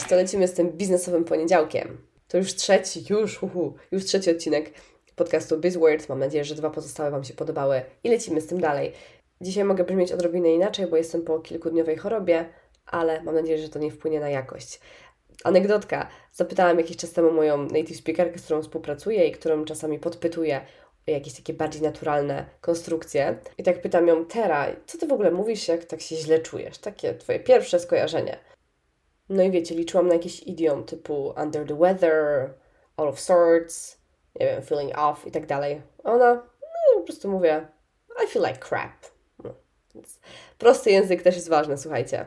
to lecimy z tym biznesowym poniedziałkiem. To już trzeci, już, uhu, już trzeci odcinek podcastu BizWords. Mam nadzieję, że dwa pozostałe Wam się podobały i lecimy z tym dalej. Dzisiaj mogę brzmieć odrobinę inaczej, bo jestem po kilkudniowej chorobie, ale mam nadzieję, że to nie wpłynie na jakość. Anegdotka. Zapytałam jakiś czas temu moją native speakerkę, z którą współpracuję i którą czasami podpytuję jakieś takie bardziej naturalne konstrukcje. I tak pytam ją, Tera, co ty w ogóle mówisz, jak tak się źle czujesz? Takie twoje pierwsze skojarzenie. No i wiecie, liczyłam na jakiś idiom typu under the weather, all of sorts, nie wiem, feeling off i tak dalej. Ona, no po prostu mówię, I feel like crap. No, więc prosty język też jest ważny, słuchajcie.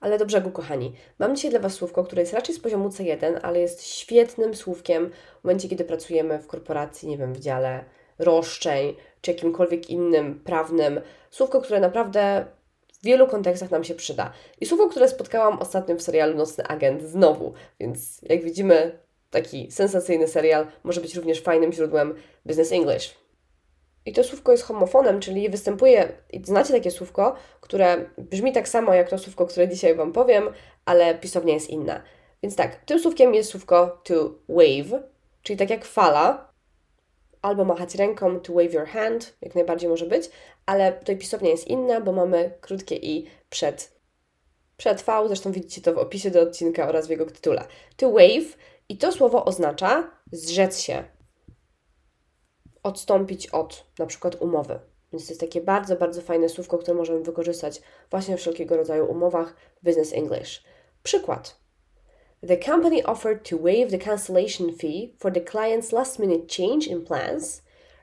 Ale do brzegu, kochani. Mam dzisiaj dla Was słówko, które jest raczej z poziomu C1, ale jest świetnym słówkiem w momencie, kiedy pracujemy w korporacji, nie wiem, w dziale roszczeń, czy jakimkolwiek innym prawnym. Słówko, które naprawdę w wielu kontekstach nam się przyda. I słowo, które spotkałam ostatnio w serialu Nocny Agent znowu, więc jak widzimy, taki sensacyjny serial może być również fajnym źródłem business English. I to słówko jest homofonem, czyli występuje, znacie takie słówko, które brzmi tak samo jak to słówko, które dzisiaj Wam powiem, ale pisownia jest inna. Więc tak, tym słówkiem jest słówko to wave, czyli tak jak fala, albo machać ręką, to wave your hand, jak najbardziej może być, ale tutaj pisownia jest inna, bo mamy krótkie i przed, przed V, zresztą widzicie to w opisie do odcinka oraz w jego tytule. To wave i to słowo oznacza zrzec się, odstąpić od na przykład umowy. Więc to jest takie bardzo, bardzo fajne słówko, które możemy wykorzystać właśnie w wszelkiego rodzaju umowach Business English. Przykład. The company offered to waive the cancellation fee for the client's last minute change in plans,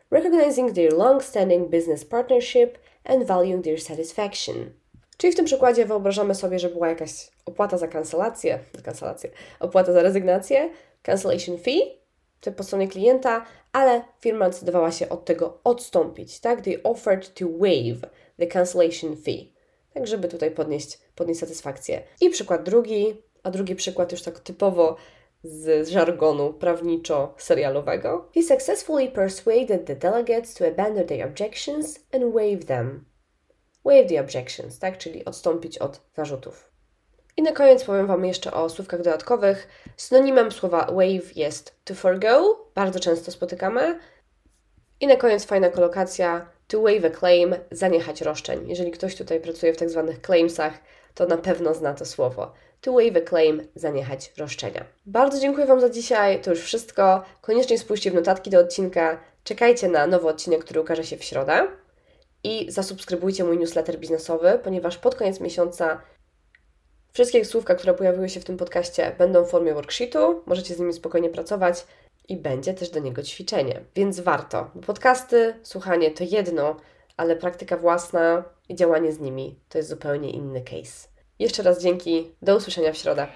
recognizing their long-standing business partnership and valuing their satisfaction. Czyli w tym przykładzie wyobrażamy sobie, że była jakaś opłata za kancelację, za kancelację, opłata za rezygnację, cancellation fee, to po stronie klienta, ale firma decydowała się od tego odstąpić, tak? They offered to waive the cancellation fee. Tak, żeby tutaj podnieść, podnieść satysfakcję. I przykład drugi, a drugi przykład już tak typowo z żargonu prawniczo-serialowego. He successfully persuaded the delegates to abandon their objections and waive them. Waive the objections, tak? Czyli odstąpić od zarzutów. I na koniec powiem Wam jeszcze o słówkach dodatkowych. Synonimem słowa wave jest to forgo, bardzo często spotykamy. I na koniec fajna kolokacja to waive a claim, zaniechać roszczeń. Jeżeli ktoś tutaj pracuje w tak zwanych claimsach, to na pewno zna to słowo. To waive a claim, zaniechać roszczenia. Bardzo dziękuję Wam za dzisiaj, to już wszystko. Koniecznie spójrzcie w notatki do odcinka, czekajcie na nowy odcinek, który ukaże się w środę i zasubskrybujcie mój newsletter biznesowy, ponieważ pod koniec miesiąca Wszystkie słówka, które pojawiły się w tym podcaście, będą w formie worksheetu, możecie z nimi spokojnie pracować i będzie też do niego ćwiczenie, więc warto. Bo podcasty, słuchanie to jedno, ale praktyka własna i działanie z nimi to jest zupełnie inny case. Jeszcze raz dzięki, do usłyszenia w środę.